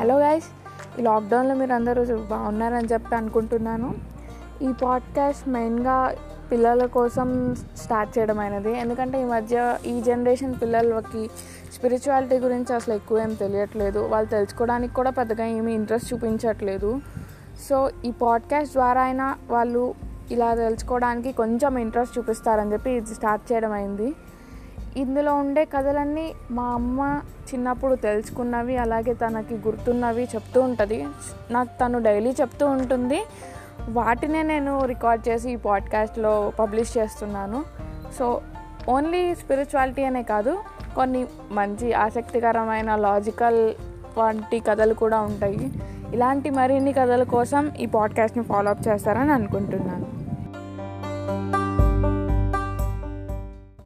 Hello guys ఈ లాక్డౌన్లో మీరు అందరూ బాగున్నారని చెప్పి అనుకుంటున్నాను. ఈ పాడ్కాస్ట్ మెయిన్గా పిల్లల కోసం స్టార్ట్ చేయడం అయినది. ఎందుకంటే ఈ మధ్య ఈ జనరేషన్ పిల్లలకి స్పిరిచువాలిటీ గురించి అసలు ఎక్కువ ఏం తెలియట్లేదు. వాళ్ళు తెలుసుకోవడానికి కూడా పెద్దగా ఏమీ ఇంట్రెస్ట్ చూపించట్లేదు. సో ఈ పాడ్కాస్ట్ ద్వారా అయినా వాళ్ళు ఇలా తెలుసుకోవడానికి కొంచెం ఇంట్రెస్ట్ చూపిస్తారని చెప్పి ఇది స్టార్ట్ చేయడం అయింది. ఇందులో ఉండే కథలన్నీ మా అమ్మ చిన్నప్పుడు తెలుసుకున్నవి అలాగే తనకి గుర్తున్నవి చెప్తూ ఉంటుంది. నాకు తను డైలీ చెప్తూ ఉంటుంది. వాటినే నేను రికార్డ్ చేసి ఈ పాడ్కాస్ట్లో పబ్లిష్ చేస్తున్నాను. సో ఓన్లీ స్పిరిచువాలిటీ అనే కాదు కొన్ని మంచి ఆసక్తికరమైన లాజికల్ వంటి కథలు కూడా ఉంటాయి. ఇలాంటి మరిన్ని కథల కోసం ఈ పాడ్కాస్ట్ని ఫాలో అప్ చేస్తారని అనుకుంటున్నాను.